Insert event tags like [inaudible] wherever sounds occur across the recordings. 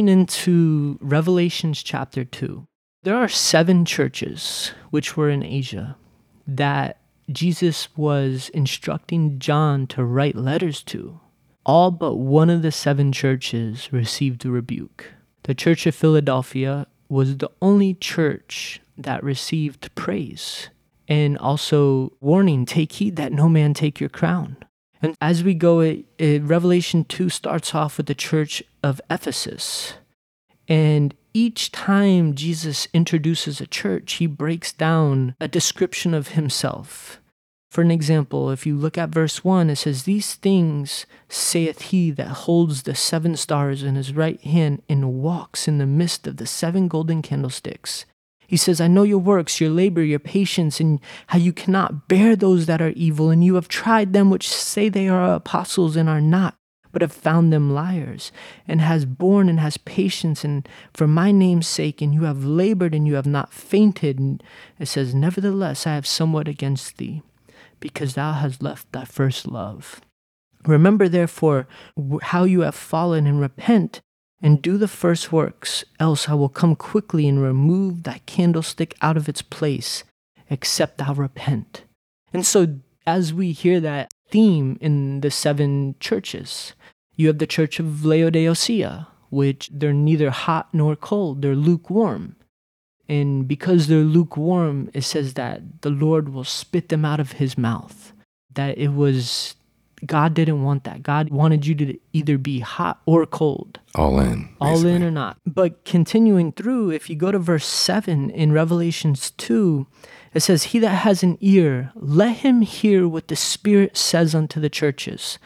entering into Revelations chapter 2, there are seven churches which were in Asia that Jesus was instructing John to write letters to. All but one of the seven churches received a rebuke. The Church of Philadelphia was the only church that received praise and also warning take heed that no man take your crown. And as we go, it, it, Revelation 2 starts off with the church of Ephesus. And each time Jesus introduces a church, he breaks down a description of himself. For an example, if you look at verse 1, it says, These things saith he that holds the seven stars in his right hand and walks in the midst of the seven golden candlesticks. He says, I know your works, your labor, your patience, and how you cannot bear those that are evil, and you have tried them which say they are apostles and are not, but have found them liars, and has borne and has patience, and for my name's sake, and you have labored and you have not fainted. And it says, Nevertheless, I have somewhat against thee, because thou hast left thy first love. Remember, therefore, how you have fallen, and repent and do the first works, else I will come quickly and remove thy candlestick out of its place, except thou repent. And so, as we hear that theme in the seven churches, you have the church of Laodicea, which they're neither hot nor cold, they're lukewarm. And because they're lukewarm, it says that the Lord will spit them out of his mouth. That it was God didn't want that. God wanted you to either be hot or cold. All in. Basically. All in or not. But continuing through, if you go to verse 7 in Revelations 2, it says, He that has an ear, let him hear what the Spirit says unto the churches.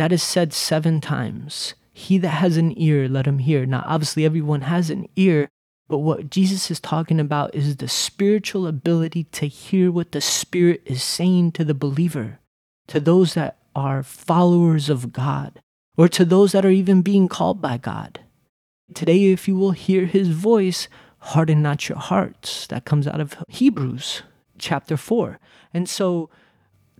That is said seven times. He that has an ear, let him hear. Now, obviously, everyone has an ear, but what Jesus is talking about is the spiritual ability to hear what the Spirit is saying to the believer, to those that are followers of God, or to those that are even being called by God. Today, if you will hear his voice, harden not your hearts. That comes out of Hebrews chapter 4. And so,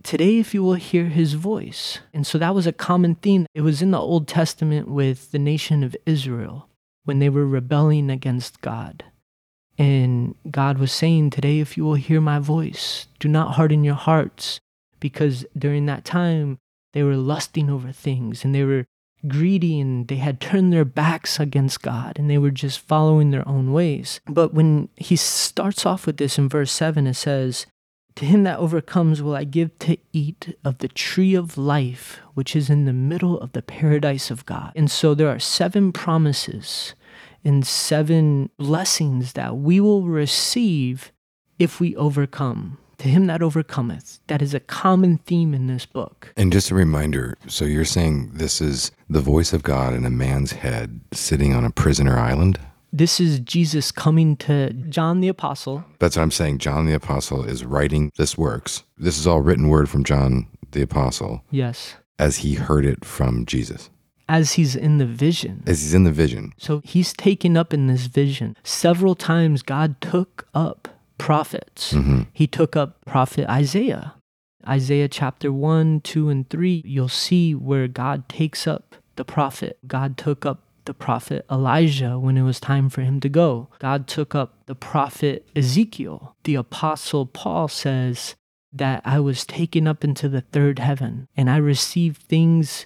today, if you will hear his voice. And so, that was a common theme. It was in the Old Testament with the nation of Israel when they were rebelling against God. And God was saying, Today, if you will hear my voice, do not harden your hearts because during that time they were lusting over things and they were greedy and they had turned their backs against God and they were just following their own ways. But when he starts off with this in verse 7, it says, To him that overcomes will I give to eat of the tree of life, which is in the middle of the paradise of God. And so there are seven promises and seven blessings that we will receive if we overcome to him that overcometh. That is a common theme in this book. And just a reminder so you're saying this is the voice of God in a man's head sitting on a prisoner island? This is Jesus coming to John the Apostle. That's what I'm saying. John the Apostle is writing this works. This is all written word from John the Apostle. Yes. As he heard it from Jesus as he's in the vision. As he's in the vision. So he's taken up in this vision. Several times God took up prophets. Mm-hmm. He took up prophet Isaiah. Isaiah chapter 1, 2, and 3, you'll see where God takes up the prophet. God took up the prophet Elijah when it was time for him to go. God took up the prophet Ezekiel. The apostle Paul says that I was taken up into the third heaven and I received things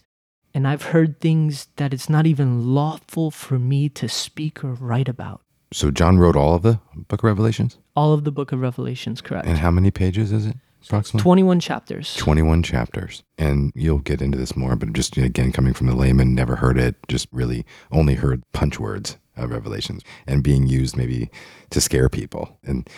and I've heard things that it's not even lawful for me to speak or write about. So John wrote all of the book of Revelations? All of the book of Revelations, correct. And how many pages is it? Approximately 21 chapters. 21 chapters. And you'll get into this more, but just again, coming from the layman, never heard it, just really only heard punch words of Revelations and being used maybe to scare people. And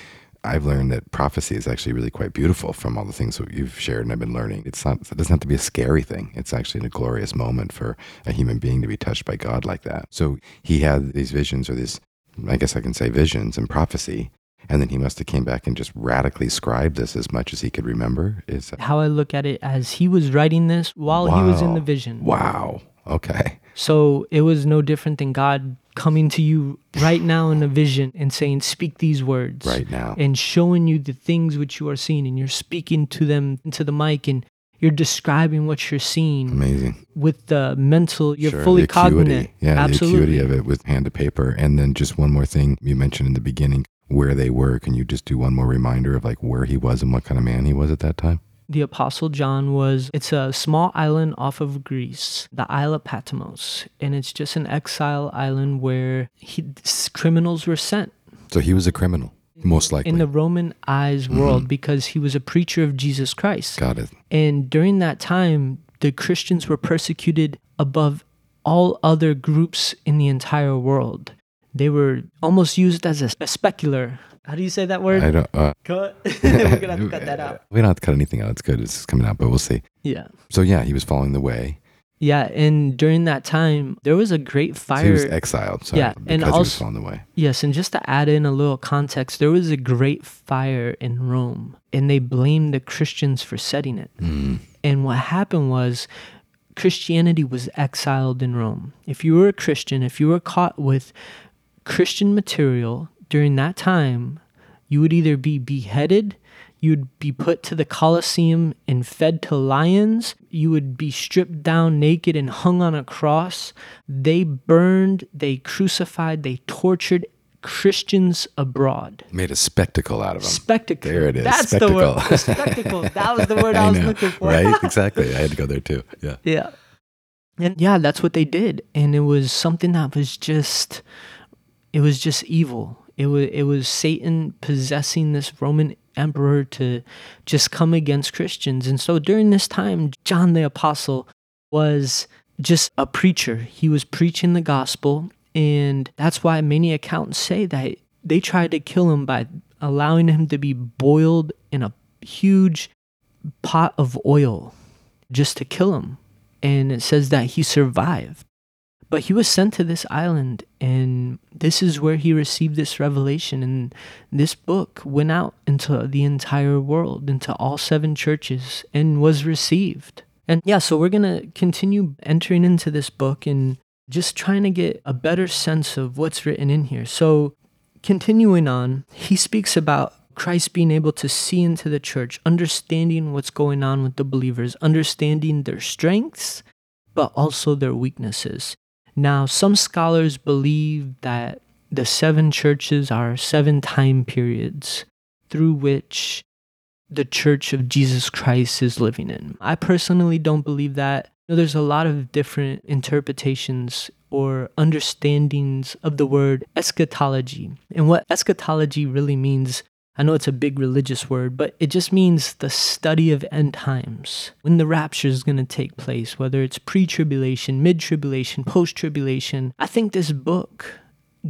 I've learned that prophecy is actually really quite beautiful from all the things that you've shared and I've been learning. It's not, it doesn't have to be a scary thing. It's actually a glorious moment for a human being to be touched by God like that. So he had these visions or these I guess I can say visions and prophecy. And then he must have came back and just radically scribed this as much as he could remember. Is how I look at it as he was writing this while wow. he was in the vision. Wow. Okay. So it was no different than God coming to you right now in a vision and saying, Speak these words. Right now. And showing you the things which you are seeing. And you're speaking to them into the mic and you're describing what you're seeing Amazing. with the mental, you're Sure, fully the acuity. cognizant. Yeah, Absolutely. the acuity of it with hand to paper. And then just one more thing you mentioned in the beginning where they were. Can you just do one more reminder of like where he was and what kind of man he was at that time? The Apostle John was, it's a small island off of Greece, the Isle of Patmos. And it's just an exile island where he, criminals were sent So he was a criminal, most likely. in the Roman eyes Mm-hmm. world because he was a preacher of Jesus Christ. Got it. And during that time, the Christians were persecuted above all other groups in the entire world. They were almost used as a, a specular. How do you say that word? I don't. Uh, [laughs] cut. [laughs] We're gonna have to cut that out. We don't have to cut anything out. It's good. It's coming out, but we'll see. Yeah. So yeah, he was following the way. Yeah, and during that time, there was a great So fire. he was exiled. Sorry, Yeah, because and he was also- following the way. yes, and just to add in a little context, there was a great fire in Rome, and they blamed the Christians for setting it. Mm. And what happened was Christianity was exiled in Rome. If you were a Christian, if you were caught with Christian material during that time, you would either be beheaded, you would be put to the Colosseum and fed to lions, you would be stripped down naked and hung on a cross. They burned, they crucified, they tortured Christians abroad. Made a spectacle out of them. Spectacle. There it is. That's Spectacle. the word. The spectacle. That was the word I, [laughs] was know, looking for. right? [laughs] Exactly. I had to go there too. Yeah. Yeah. And yeah, that's what they did. And it was something that was just it was just evil. It was it was Satan possessing this Roman emperor to just come against Christians. And so during this time, John the apostle was just a preacher. He was preaching the gospel, and that's why many accounts say that they tried to kill him by allowing him to be boiled in a huge pot of oil just to kill him. And it says that he survived. But he was sent to this island, and this is where he received this revelation. And this book went out into the entire world, into all seven churches, and was received. And yeah, so we're going to continue entering into this book and just trying to get a better sense of what's written in here. So, continuing on, he speaks about Christ being able to see into the church, understanding what's going on with the believers, understanding their strengths, but also their weaknesses. Now, some scholars believe that the seven churches are seven time periods through which the church of Jesus Christ is living in. I personally don't believe that. You know, there's a lot of different interpretations or understandings of the word eschatology. And what eschatology really means, I know it's a big religious word, but it just means the study of end times. When the rapture is going to take place, whether it's pre tribulation, mid tribulation, post tribulation. I think this book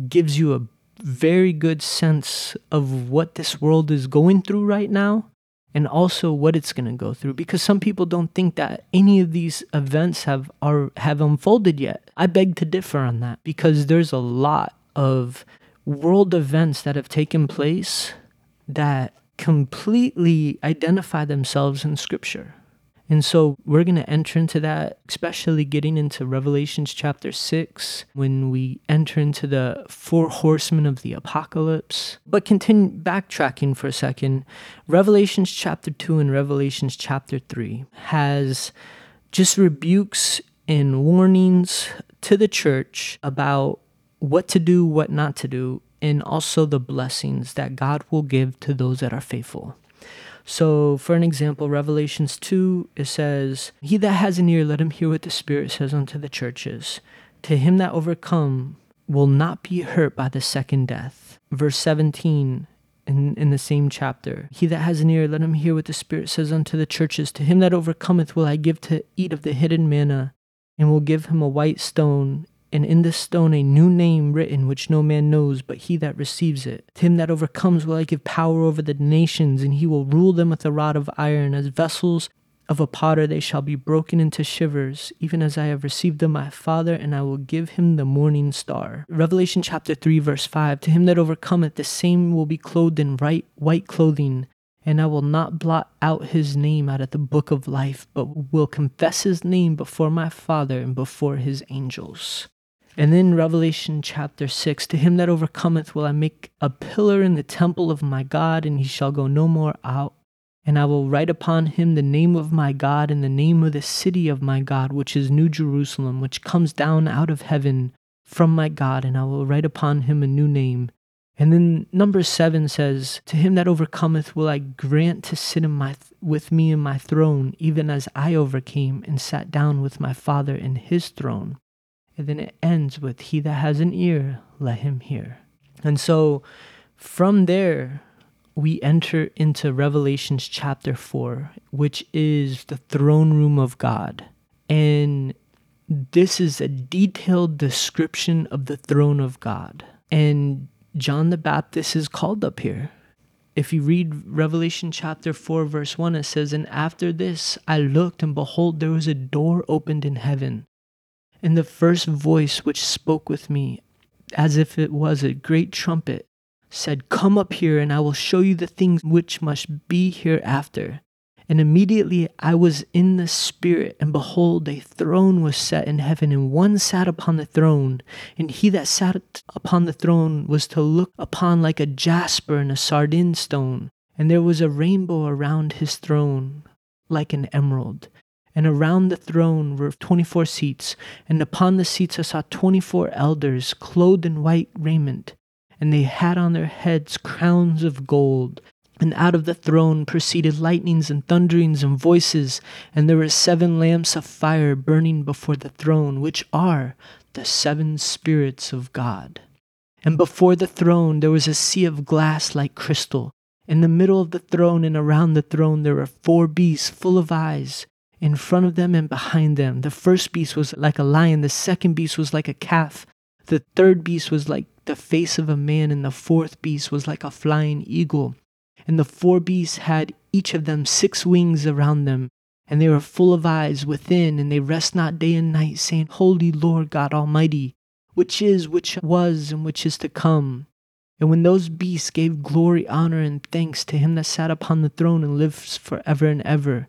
gives you a very good sense of what this world is going through right now and also what it's going to go through because some people don't think that any of these events have are have unfolded yet. I beg to differ on that because there's a lot of world events that have taken place that completely identify themselves in scripture. And so we're going to enter into that, especially getting into Revelations chapter 6, when we enter into the four horsemen of the apocalypse. But continue backtracking for a second. Revelations chapter 2 and Revelations chapter 3 has just rebukes and warnings to the church about what to do, what not to do, and also the blessings that God will give to those that are faithful. So, for an example, Revelations 2, it says, He that has an ear, let him hear what the Spirit says unto the churches. To him that overcome will not be hurt by the second death. Verse 17 in, in the same chapter. He that has an ear, let him hear what the Spirit says unto the churches. To him that overcometh will I give to eat of the hidden manna, and will give him a white stone, and in this stone a new name written which no man knows but he that receives it. To him that overcomes will I give power over the nations, and he will rule them with a rod of iron. As vessels of a potter they shall be broken into shivers, even as I have received them my Father, and I will give him the morning star. Revelation chapter 3, verse 5 To him that overcometh, the same will be clothed in right, white clothing. And I will not blot out his name out of the book of life, but will confess his name before my Father and before his angels. And then Revelation chapter 6 To him that overcometh will I make a pillar in the temple of my God, and he shall go no more out. And I will write upon him the name of my God and the name of the city of my God, which is New Jerusalem, which comes down out of heaven from my God, and I will write upon him a new name. And then number seven says, To him that overcometh will I grant to sit in my th- with me in my throne, even as I overcame and sat down with my Father in his throne. And then it ends with, He that has an ear, let him hear. And so from there, we enter into Revelations chapter 4, which is the throne room of God. And this is a detailed description of the throne of God. And John the Baptist is called up here. If you read Revelation chapter 4, verse 1, it says, And after this I looked, and behold, there was a door opened in heaven. And the first voice which spoke with me, as if it was a great trumpet, said, Come up here, and I will show you the things which must be hereafter. And immediately I was in the Spirit, and behold, a throne was set in heaven, and one sat upon the throne. And he that sat upon the throne was to look upon like a jasper and a sardine stone. And there was a rainbow around his throne, like an emerald. And around the throne were 24 seats, and upon the seats I saw 24 elders, clothed in white raiment and they had on their heads crowns of gold. And out of the throne proceeded lightnings and thunderings and voices, and there were seven lamps of fire burning before the throne, which are the seven spirits of God. And before the throne there was a sea of glass like crystal. In the middle of the throne and around the throne there were four beasts full of eyes. In front of them and behind them, the first beast was like a lion, the second beast was like a calf, the third beast was like the face of a man, and the fourth beast was like a flying eagle. And the four beasts had each of them six wings around them, and they were full of eyes within, and they rest not day and night, saying, Holy Lord God Almighty, which is, which was, and which is to come. And when those beasts gave glory, honor, and thanks to him that sat upon the throne and lives forever and ever,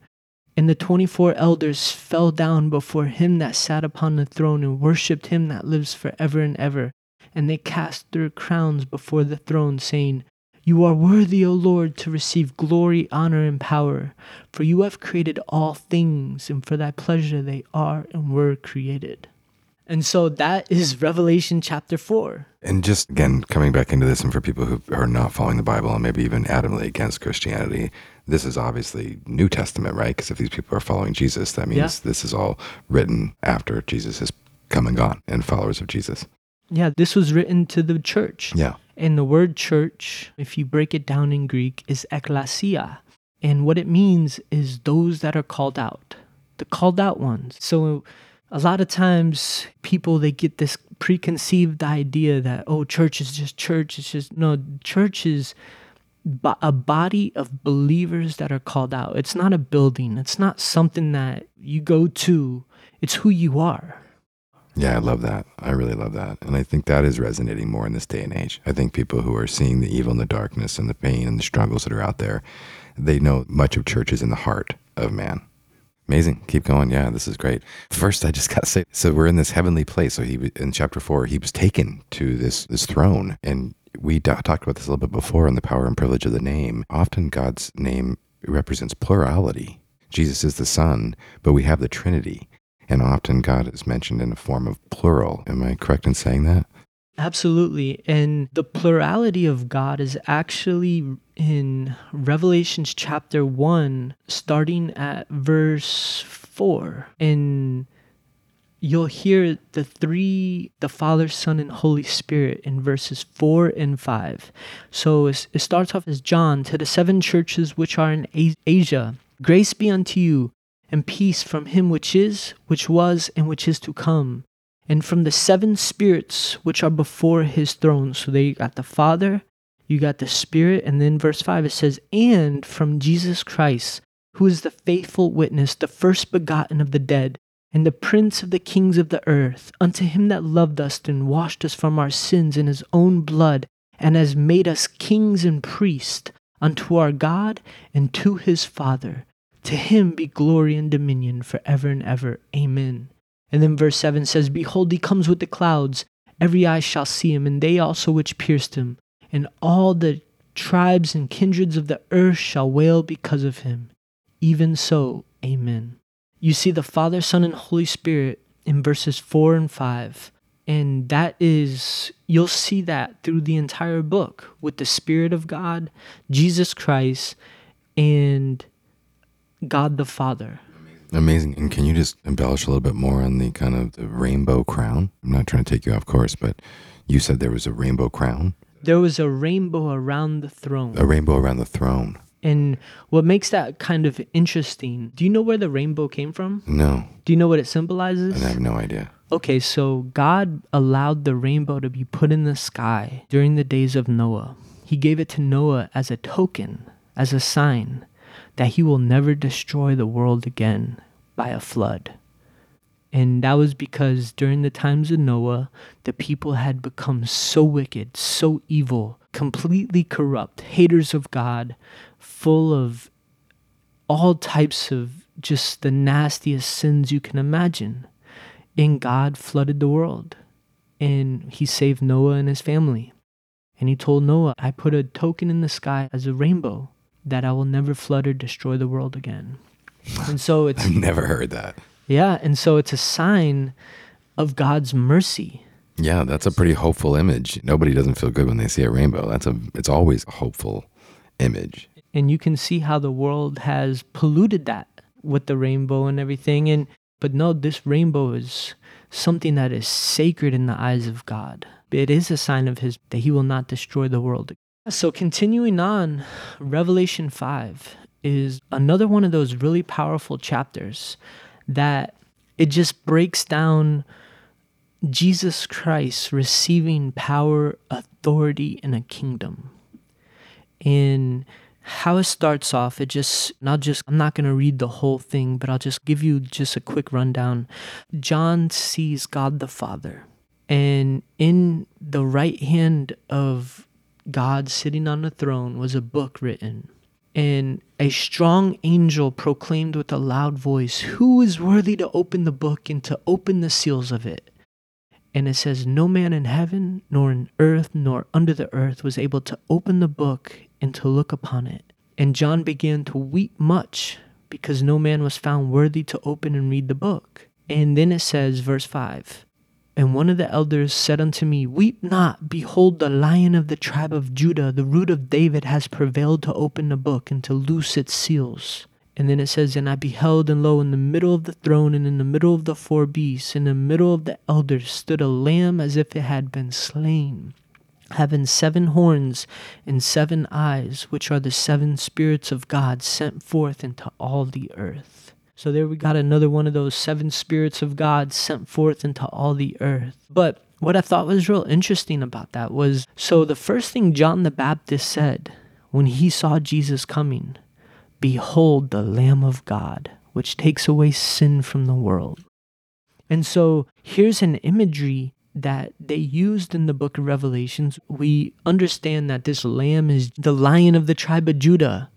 and the twenty four elders fell down before him that sat upon the throne and worshipped him that lives forever and ever, and they cast their crowns before the throne, saying, You are worthy, O Lord, to receive glory, honor, and power, for you have created all things, and for thy pleasure they are and were created. And so that is Revelation chapter 4. And just again, coming back into this, and for people who are not following the Bible and maybe even adamantly against Christianity, this is obviously New Testament, right? Because if these people are following Jesus, that means Yeah. this is all written after Jesus has come and gone and followers of Jesus. Yeah, this was written to the church. Yeah. And the word church, if you break it down in Greek, is ekklesia. And what it means is those that are called out, the called out ones. So a lot of times people they get this preconceived idea that oh church is just church it's just no church is a body of believers that are called out it's not a building it's not something that you go to it's who you are Yeah, I love that. I really love that. And I think that is resonating more in this day and age. I think people who are seeing the evil and the darkness and the pain and the struggles that are out there, they know much of church is in the heart of man. Amazing. Keep going. Yeah, this is great. First, I just [laughs] got to say, so we're in this heavenly place. So he, in chapter four, he was taken to this, this throne. And we da- talked about this a little bit before on the power and privilege of the name. Often God's name represents plurality. Jesus is the Son, but we have the Trinity. And often God is mentioned in a form of plural. Am I correct in saying that? Absolutely. And the plurality of God is actually in Revelations chapter 1, starting at verse 4. And you'll hear the three the Father, Son, and Holy Spirit in verses 4 and 5. So it starts off as John to the seven churches which are in Asia. Grace be unto you, and peace from him which is, which was, and which is to come and from the seven spirits which are before his throne. So there you got the Father, you got the Spirit, and then verse 5 it says, And from Jesus Christ, who is the faithful witness, the first begotten of the dead, and the prince of the kings of the earth, unto him that loved us and washed us from our sins in his own blood, and has made us kings and priests unto our God and to his Father. To him be glory and dominion for ever and ever. Amen. And then verse 7 says, Behold, he comes with the clouds. Every eye shall see him, and they also which pierced him. And all the Tribes and kindreds of the earth shall wail because of him. Even so, amen. You see the Father, Son, and Holy Spirit in verses 4 and 5. And that is, you'll see that through the entire book with the Spirit of God, Jesus Christ, and God the Father. Amazing. And can you just embellish a little bit more on the kind of the rainbow crown? I'm not trying to take you off course, but you said there was a rainbow crown, There was a rainbow around the throne. a rainbow around the throne. And what makes that kind of interesting, do you know where the rainbow came from? No, Do you know what it symbolizes? I have no idea. Okay, so God allowed the rainbow to be put in the sky during the days of Noah. He gave it to Noah as a token, as a sign that he will never destroy the world again by a flood. And that was because during the times of Noah, the people had become so wicked, so evil, completely corrupt, haters of God, full of all types of just the nastiest sins you can imagine. And God flooded the world. And he saved Noah and his family. And he told Noah, I put a token in the sky as a rainbow that I will never flood or destroy the world again. [laughs] And so it's I've never heard that. yeah, and so it's a sign of God's mercy. Yeah, that's a pretty hopeful image. Nobody doesn't feel good when they see a rainbow. That's a it's always a hopeful image. And you can see how the world has polluted that with the rainbow and everything and but no, this rainbow is something that is sacred in the eyes of God. It is a sign of his that he will not destroy the world. So continuing on, Revelation 5 is another one of those really powerful chapters that it just breaks down Jesus Christ receiving power, authority, and a kingdom. And how it starts off, it just, not just, I'm not going to read the whole thing, but I'll just give you just a quick rundown. John sees God the Father, and in the right hand of God sitting on the throne was a book written. And a strong angel proclaimed with a loud voice, Who is worthy to open the book and to open the seals of it? And it says, No man in heaven, nor in earth, nor under the earth was able to open the book and to look upon it. And John began to weep much because no man was found worthy to open and read the book. And then it says, verse 5 And one of the elders said unto me, Weep not, behold, the lion of the tribe of Judah, the root of David, has prevailed to open the book and to loose its seals. And then it says, And I beheld, and lo, in the middle of the throne, and in the middle of the four beasts, in the middle of the elders, stood a lamb as if it had been slain, having seven horns and seven eyes, which are the seven spirits of God sent forth into all the earth. So there we got another one of those seven spirits of God sent forth into all the earth. But what I thought was real interesting about that was so the first thing John the Baptist said when he saw Jesus coming, Behold the Lamb of God, which takes away sin from the world. And so here's an imagery that they used in the book of Revelations. We understand that this lamb is the lion of the tribe of Judah,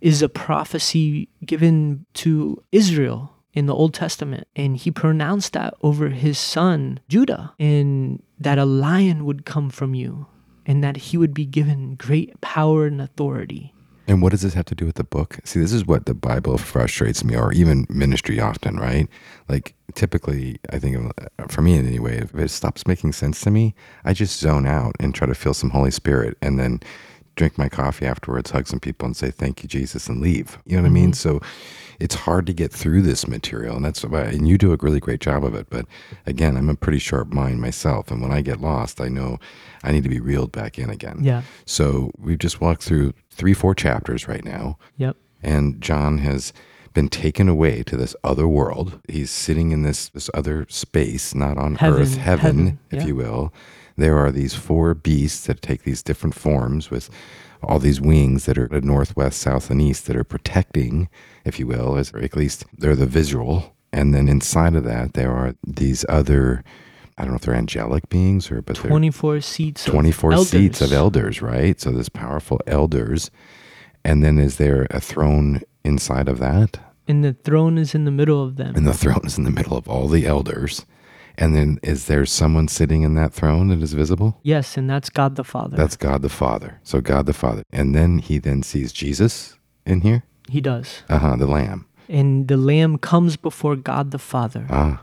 is a prophecy given to Israel in the Old Testament. And he pronounced that over his son, Judah, and that a lion would come from you, and that he would be given great power and authority. And what does this have to do with the book? See, this is what the Bible frustrates me, or even ministry often, right? Like, typically, I think, for me anyway, if it stops making sense to me, I just zone out and try to feel some Holy Spirit and then drink my coffee afterwards, hug some people, and say, Thank you, Jesus, and leave. You know what I mean? Mm-hmm. So it's hard to get through this material. And that's why, and you do a really great job of it. But again, I'm a pretty sharp mind myself. And when I get lost, I know I need to be reeled back in again. Yeah. So we've just walked through three, four chapters right now. Yep. And John has been taken away to this other world. He's sitting in this, this other space, not on Heaven, earth, heaven, heaven, if yeah. you will. There are these four beasts that take these different forms with all these wings that are at northwest, south, and east that are protecting, if you will, as or at least they're the visual. And then inside of that, there are these other, I don't know if they're angelic beings or, but they're 24 seats. of 24 seats of elders. elders, right? So there's powerful elders. And then is there a throne inside of that? And the throne is in the middle of them. And the throne is in the middle of all the elders. And then is there someone sitting in that throne that is visible? Yes, and that's God the Father. That's God the Father. So God the Father. And then he then sees Jesus in here? he does. Uh huh, the Lamb. And the Lamb comes before God the Father Ah,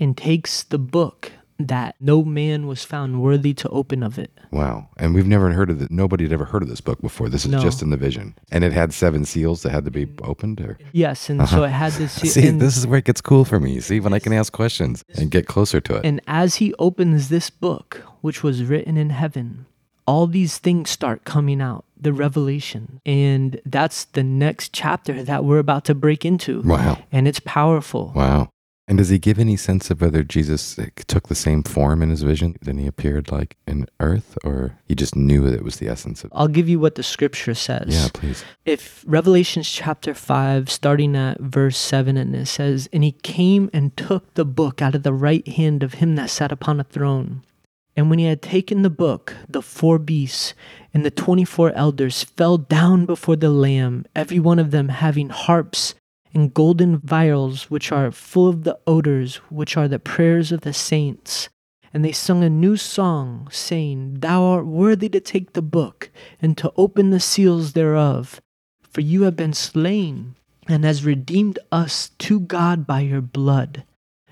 and takes the book that no man was found worthy to open of it. wow. And we've never heard of it. Nobody had ever heard of this book before. This is No. just in the vision. And it had seven seals that had to be opened? Or? Yes, and so it had this. [laughs] See, this is where it gets cool for me. See, when I can ask questions and get closer to it. and as he opens this book, which was written in heaven, all these things start coming out, the revelation. And that's the next chapter that we're about to break into. wow. And it's powerful. Wow. And does he give any sense of whether Jesus took the same form in his vision than he appeared like in earth, or he just knew that it was the essence of? I'll give you what the scripture says. Yeah, please. if Revelations chapter 5, starting at verse 7, and it says, And he came and took the book out of the right hand of him that sat upon a throne. And when he had taken the book, the four beasts and the twenty four elders fell down before the Lamb, every one of them having harps and golden vials, which are full of the odors, which are the prayers of the saints. And they sung a new song, saying, Thou art worthy to take the book and to open the seals thereof. For you have been slain, and has redeemed us to God by your blood,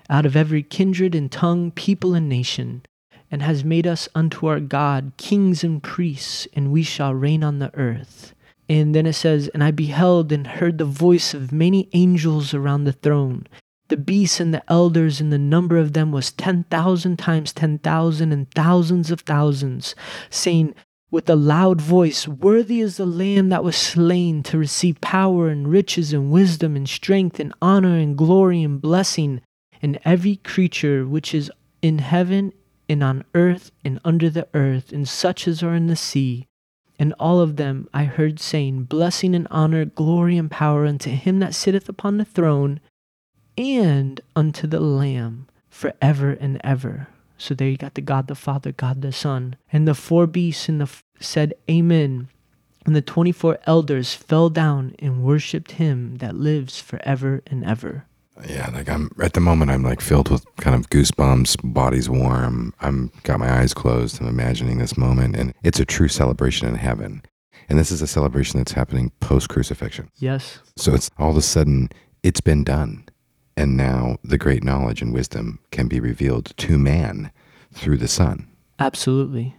out of every kindred and tongue, people, and nation, and has made us unto our God kings and priests, and we shall reign on the earth. And then it says, And I beheld and heard the voice of many angels around the throne, the beasts and the elders, and the number of them was ten thousand times ten thousand and thousands of thousands, saying, with a loud voice, Worthy is the Lamb that was slain to receive power and riches and wisdom and strength and honor and glory and blessing, and every creature which is in heaven and on earth and under the earth, and such as are in the sea. And all of them I heard saying, Blessing and honor, glory and power unto him that sitteth upon the throne, and unto the Lamb forever and ever. So there you got the God the Father, God the Son. And the four beasts and the f- said, Amen. And the 24 elders fell down and worshiped him that lives forever and ever. Yeah, like I'm at the moment I'm like filled with kind of goosebumps, body's warm. I'm got my eyes closed. I'm imagining this moment and it's a true celebration in heaven. And this is a celebration that's happening post crucifixion. Yes. So it's all of a sudden it's been done. And now the great knowledge and wisdom can be revealed to man through the Son. Absolutely.